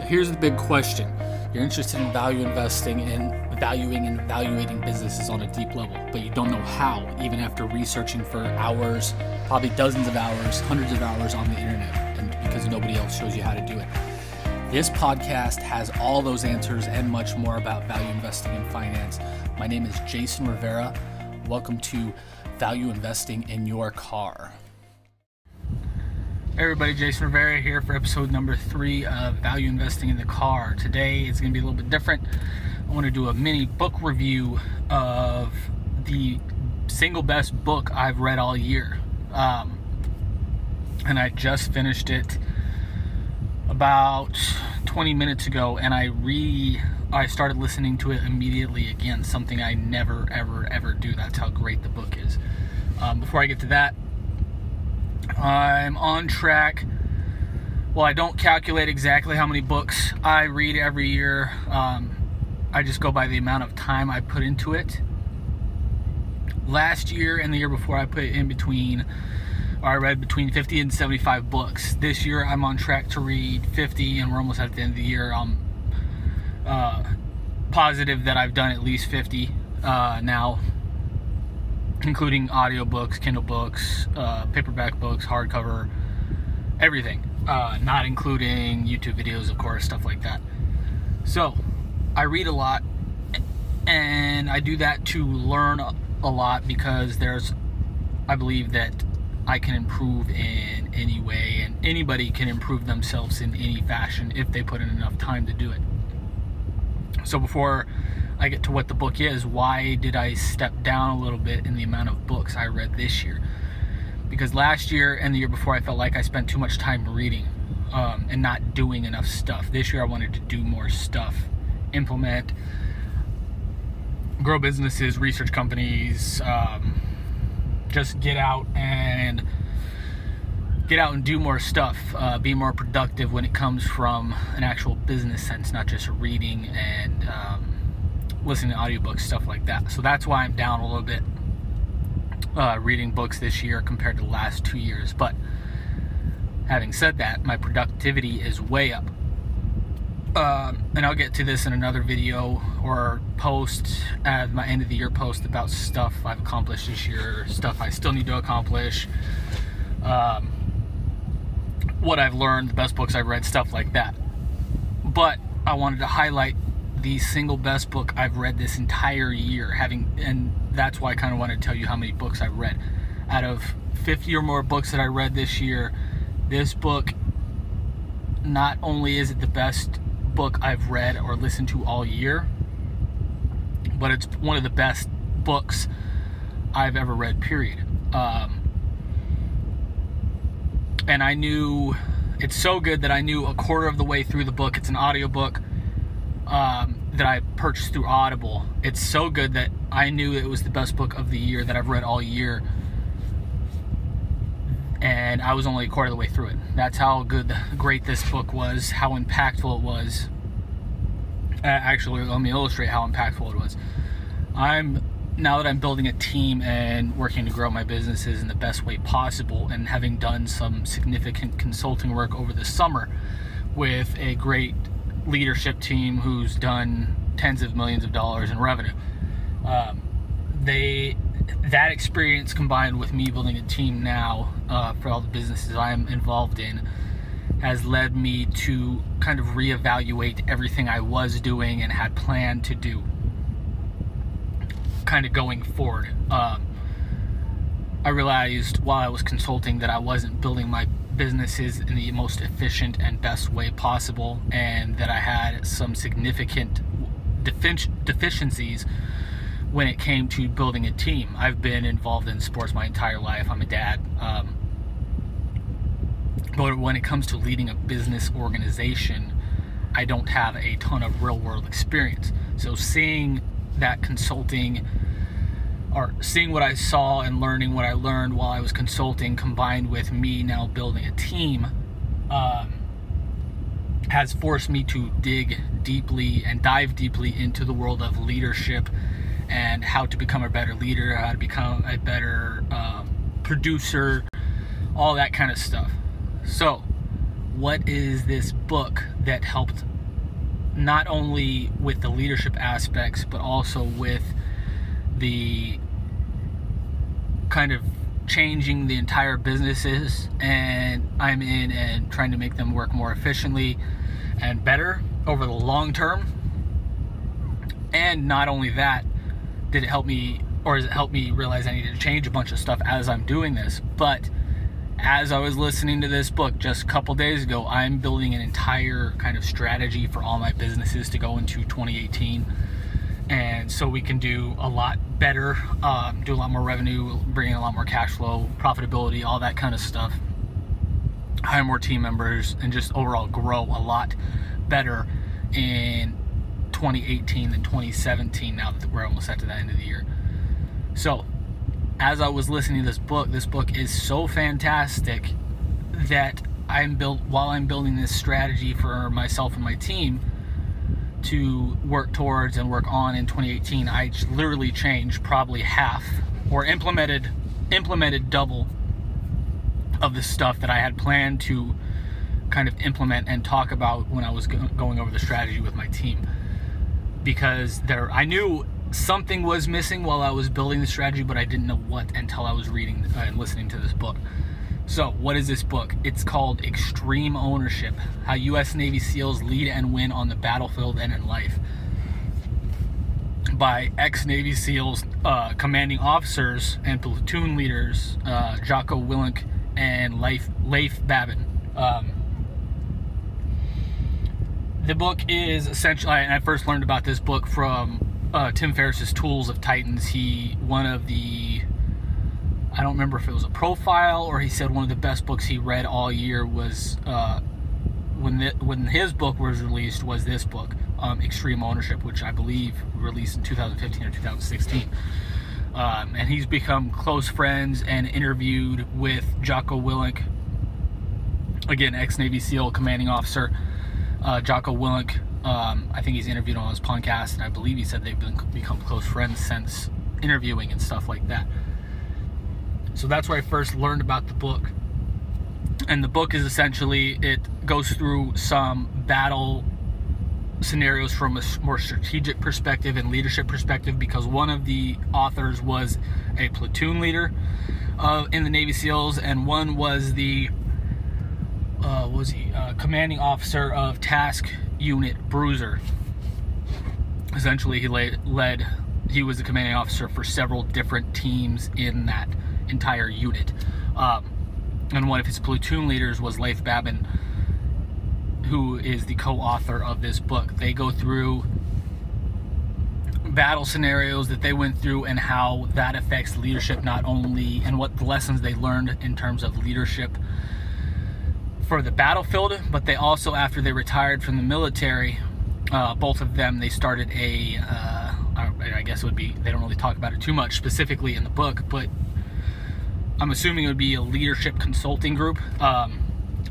So here's the big question. You're interested in value investing and valuing and evaluating businesses on a deep level, but you don't know how, even after researching for hours, probably dozens of hours, hundreds of hours on the internet, and because nobody else shows you how to do it. This podcast has all those answers and much more about value investing in finance. My name is Jason Rivera. Welcome to Value Investing in Your Car. Everybody, Jason Rivera here for episode number three of Value Investing in the Car. Today it's going to be a little bit different. I want to do a mini book review of the single best book I've read all year. Um, and I just finished it about 20 minutes ago and I re I started listening to it immediately again, something I never ever ever do. That's how great the book is. Um, before I get to that, I'm on track. Well, I don't calculate exactly how many books I read every year. Um, I just go by the amount of time I put into it. Last year and the year before, I put in between or I read between 50 and 75 books. This year I'm on track to read 50, and we're almost at the end of the year. I'm uh, positive that I've done at least 50 uh, now, including audiobooks, Kindle books, uh, paperback books, hardcover, everything. Uh, not including YouTube videos, of course, stuff like that. So, I read a lot, and I do that to learn a lot because there's, I believe that I can improve in any way, and anybody can improve themselves in any fashion if they put in enough time to do it. So, before I get to what the book is, why did I step down a little bit in the amount of books I read this year? Because last year and the year before, I felt like I spent too much time reading um, and not doing enough stuff. This year, I wanted to do more stuff, implement, grow businesses, research companies. Um, just get out and get out and do more stuff, uh, be more productive when it comes from an actual business sense, not just reading and um, listening to audiobooks, stuff like that. So that's why I'm down a little bit uh, reading books this year compared to the last two years. But having said that, my productivity is way up. Um, and I'll get to this in another video or post at my end of the year post about stuff I've accomplished this year, stuff I still need to accomplish, um, what I've learned, the best books I've read, stuff like that. But I wanted to highlight the single best book I've read this entire year, having, and that's why I kind of wanted to tell you how many books I've read. Out of 50 or more books that I read this year, this book not only is it the best book I've read or listened to all year, but it's one of the best books I've ever read, period. Um, and I knew it's so good that I knew a quarter of the way through the book, it's an audiobook um, that I purchased through Audible. It's so good that I knew it was the best book of the year that I've read all year and I was only a quarter of the way through it. That's how good, great this book was, how impactful it was. Actually, let me illustrate how impactful it was. I'm now that I'm building a team and working to grow my businesses in the best way possible, and having done some significant consulting work over the summer with a great leadership team who's done tens of millions of dollars in revenue. Um, they that experience combined with me building a team now uh, for all the businesses I'm involved in has led me to kind of reevaluate everything I was doing and had planned to do kind of going forward. Um, I realized while I was consulting that I wasn't building my businesses in the most efficient and best way possible, and that I had some significant deficiencies when it came to building a team. I've been involved in sports my entire life. I'm a dad. Um, but when it comes to leading a business organization, I don't have a ton of real world experience. So seeing that consulting or seeing what I saw and learning what I learned while I was consulting combined with me now building a team um, has forced me to dig deeply and dive deeply into the world of leadership and how to become a better leader, how to become a better um, producer, all that kind of stuff. So, what is this book that helped not only with the leadership aspects, but also with the kind of changing the entire businesses and I'm in and trying to make them work more efficiently and better over the long term. And not only that, did it help me or has it helped me realize I needed to change a bunch of stuff as I'm doing this, but as I was listening to this book just a couple days ago, I'm building an entire kind of strategy for all my businesses to go into 2018. And so we can do a lot better, um, do a lot more revenue, bring in a lot more cash flow, profitability, all that kind of stuff. Hire more team members and just overall grow a lot better in 2018 than 2017 now that we're almost at the end of the year. So as I was listening to this book, this book is so fantastic that I'm built while I'm building this strategy for myself and my team to work towards and work on in 2018. I literally changed probably half or implemented implemented double of the stuff that I had planned to kind of implement and talk about when I was going over the strategy with my team because there I knew something was missing while I was building the strategy, but I didn't know what until I was reading uh, and listening to this book. So, what is this book? It's called Extreme Ownership How U.S. Navy SEALs Lead and Win on the Battlefield and in Life by ex Navy SEALs, uh, commanding officers, and platoon leaders uh, Jocko Willink and Leif, Leif Babin. Um, the book is essentially, I first learned about this book from uh, Tim Ferriss's Tools of Titans, he one of the I don't remember if it was a profile or he said one of the best books he read all year was uh, when the, when his book was released was this book, um, Extreme Ownership, which I believe released in 2015 or 2016. Um, and he's become close friends and interviewed with Jocko Willink, again ex Navy SEAL commanding officer. Uh, Jocko Willink um, I think he's interviewed on his podcast, and I believe he said they've been, become close friends since interviewing and stuff like that. So that's where I first learned about the book. And the book is essentially it goes through some battle scenarios from a more strategic perspective and leadership perspective because one of the authors was a platoon leader uh, in the Navy SEALs, and one was the uh, was he uh, commanding officer of Task unit bruiser. Essentially, he led, he was the commanding officer for several different teams in that entire unit. Um, and one of his platoon leaders was Leif Babin, who is the co author of this book. They go through battle scenarios that they went through and how that affects leadership, not only and what lessons they learned in terms of leadership for the battlefield, but they also, after they retired from the military, uh, both of them, they started a. Uh, I guess it would be, they don't really talk about it too much specifically in the book, but I'm assuming it would be a leadership consulting group. Um,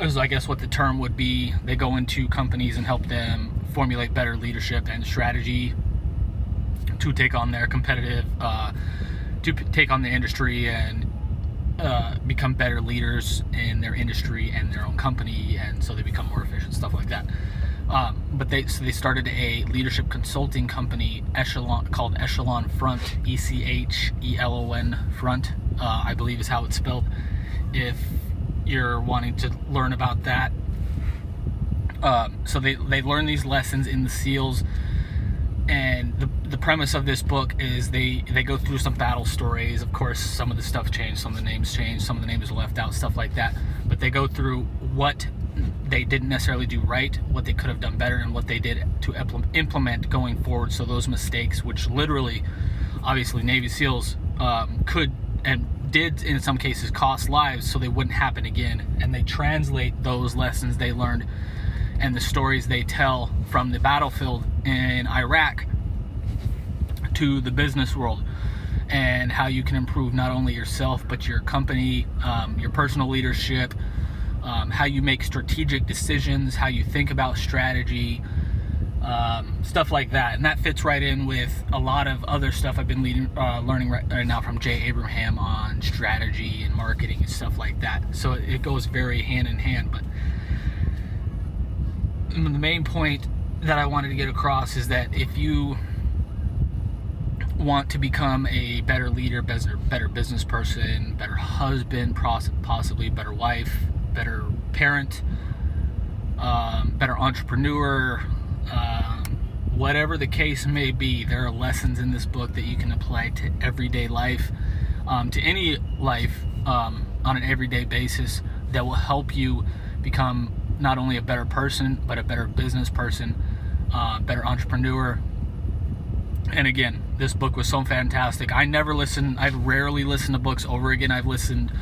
is I guess what the term would be. They go into companies and help them formulate better leadership and strategy to take on their competitive, uh, to take on the industry and uh, become better leaders in their industry and their own company, and so they become more efficient, stuff like that. Um, but they so they started a leadership consulting company, Echelon, called Echelon Front, E C H E L O N Front, uh, I believe is how it's spelled. If you're wanting to learn about that, um, so they they learn these lessons in the SEALs and the, the premise of this book is they they go through some battle stories. Of course some of the stuff changed some of the names changed some of the names left out stuff like that. But they go through what they didn't necessarily do right what they could have done better and what they did to implement going forward. So those mistakes which literally obviously navy seals um, could and did in some cases cost lives so they wouldn't happen again. And they translate those lessons they learned and the stories they tell from the battlefield in Iraq to the business world and how you can improve not only yourself but your company, um, your personal leadership, um, how you make strategic decisions, how you think about strategy, um, stuff like that. And that fits right in with a lot of other stuff I've been leading, uh, learning right, right, now from Jay Abraham on strategy and marketing and stuff like that. So it goes very hand in hand. But the main point that I wanted to get across is that if you want to become a better leader, better, better business person, better husband, possibly better wife, better parent, um, better entrepreneur, um, whatever the case may be, there are lessons in this book that you can apply to everyday life, um, to any life um, on an everyday basis that will help you become not only a better person, but a better business person, uh, better entrepreneur. And again, this book was so fantastic. I never listen. I've rarely listened to books over again. I've listened.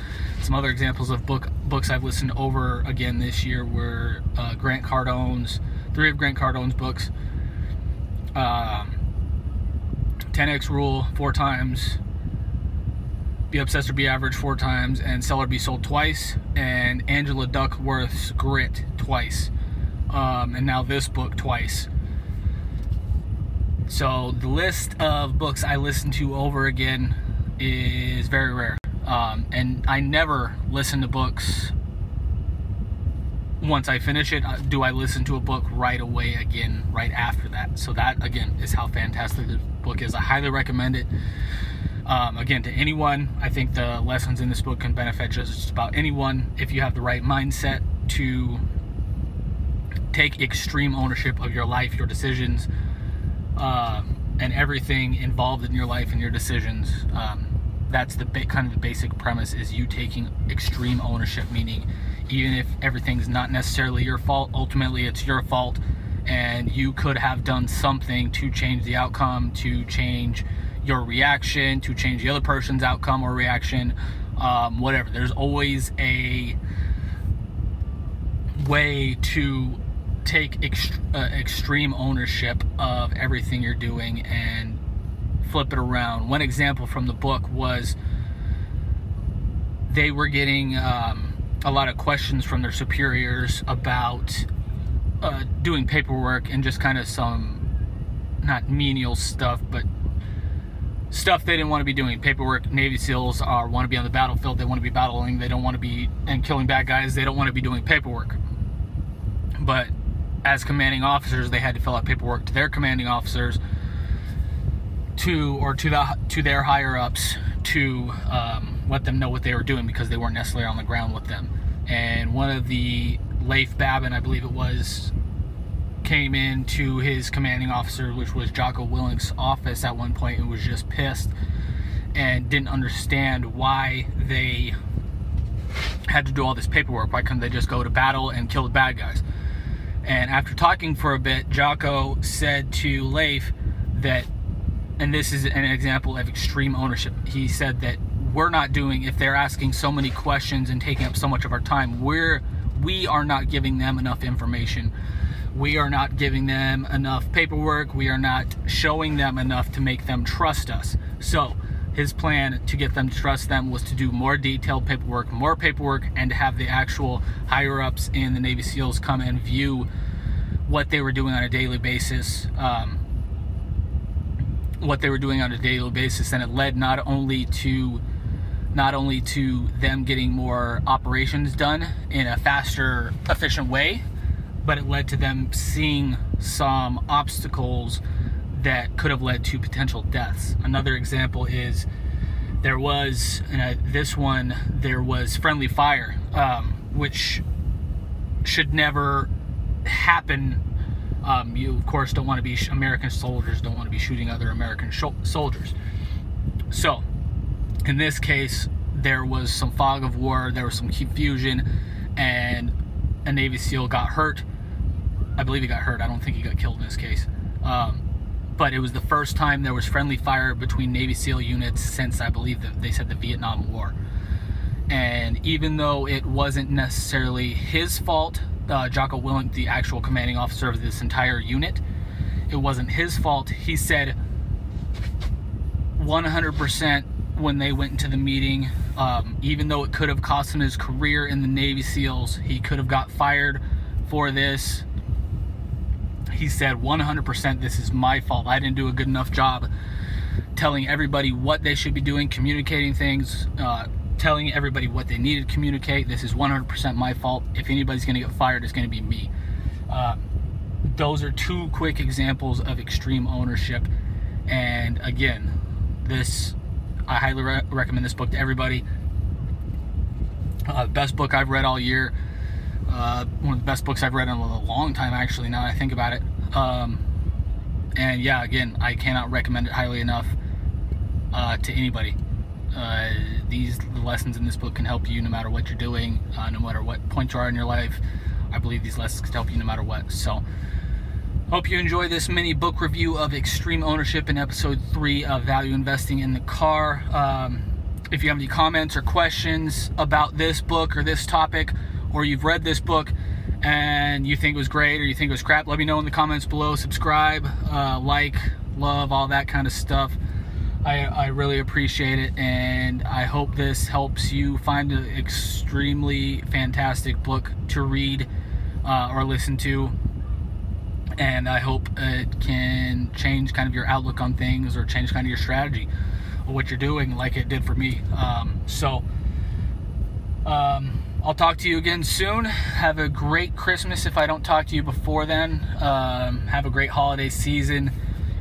Some other examples of book books I've listened over again this year were uh, Grant Cardone's three of Grant Cardone's books. Um, 10x Rule four times. Be Obsessed or Be Average four times, and Sell or Be Sold twice, and Angela Duckworth's Grit twice, um, and now this book twice. So the list of books I listen to over again is very rare. Um, and I never listen to books once I finish it. Uh, do I listen to a book right away again, right after that? So that again is how fantastic the book is. I highly recommend it. Um, again, to anyone, I think the lessons in this book can benefit just about anyone if you have the right mindset to take extreme ownership of your life, your decisions, uh, and everything involved in your life and your decisions. Um, that's the kind of the basic premise is you taking extreme ownership, meaning even if everything's not necessarily your fault, ultimately it's your fault, and you could have done something to change the outcome, to change your reaction, to change the other person's outcome or reaction, um, whatever. There's always a way to take ext- uh, extreme ownership of everything you're doing and flip it around. One example from the book was they were getting um, a lot of questions from their superiors about uh, doing paperwork and just kind of some not menial stuff, but stuff they didn't want to be doing. Paperwork. Navy SEALs are want to be on the battlefield. They want to be battling. They don't want to be and killing bad guys. They don't want to be doing paperwork. But as commanding officers, they had to fill out paperwork to their commanding officers, to or to the to their higher ups to um, let them know what they were doing because they weren't necessarily on the ground with them. And one of the Leif Babin, I believe it was, came in to his commanding officer, which was Jocko Willink's office at one point, and was just pissed and didn't understand why they had to do all this paperwork. Why couldn't they just go to battle and kill the bad guys? And after talking for a bit, Jocko said to Leif that, and this is an example of extreme ownership. He said that we're not doing, if they're asking so many questions and taking up so much of our time, we're, we are not giving them enough information. We are not giving them enough paperwork. We are not showing them enough to make them trust us. So, his plan to get them to trust them was to do more detailed paperwork, more paperwork, and to have the actual higher ups in the Navy SEALs come and view what they were doing on a daily basis. Um, what they were doing on a daily basis, and it led not only to not only to them getting more operations done in a faster, efficient way, but it led to them seeing some obstacles that could have led to potential deaths. Another example is there was, this one, there was friendly fire, um, which should never happen. Um, you, of course, don't want to be, American soldiers don't want to be shooting other American soldiers. So, in this case, there was some fog of war, there was some confusion, and a Navy SEAL got hurt. I believe he got hurt. I don't think he got killed in this case. Um, but it was the first time there was friendly fire between Navy SEAL units since I believe that they said the Vietnam War. And even though it wasn't necessarily his fault, uh, Jocko Willink, the actual commanding officer of this entire unit, it wasn't his fault. He said 100% when they went into the meeting, um, even though it could have cost him his career in the Navy SEALs, he could have got fired for this he said 100% this is my fault. I didn't do a good enough job telling everybody what they should be doing, communicating things, uh, telling everybody what they needed to communicate. This is 100% my fault. If anybody's going to get fired, it's going to be me. Uh, those are two quick examples of extreme ownership. And again, this I highly re- recommend this book to everybody. Uh, best book I've read all year. Uh, one of the best books I've read in a long time, actually. Now I think about it. Um, and yeah, again, I cannot recommend it highly enough uh, to anybody. Uh, these lessons in this book can help you no matter what you're doing, uh, no matter what point you are in your life. I believe these lessons can help you no matter what. So, hope you enjoy this mini book review of Extreme Ownership in episode three of Value Investing in the Car. Um, if you have any comments or questions about this book or this topic, or you've read this book and you think it was great or you think it was crap, let me know in the comments below. Subscribe, uh, like, love, all that kind of stuff. I, I really appreciate it, and I hope this helps you find an extremely fantastic book to read uh, or listen to. And I hope it can change kind of your outlook on things or change kind of your strategy or what you're doing, like it did for me. Um, so, um, I'll talk to you again soon. Have a great Christmas if I don't talk to you before then. Um, have a great holiday season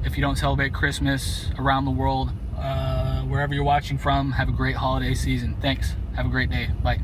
if you don't celebrate Christmas around the world, uh, wherever you're watching from, have a great holiday season. Thanks. Have a great day. Bye.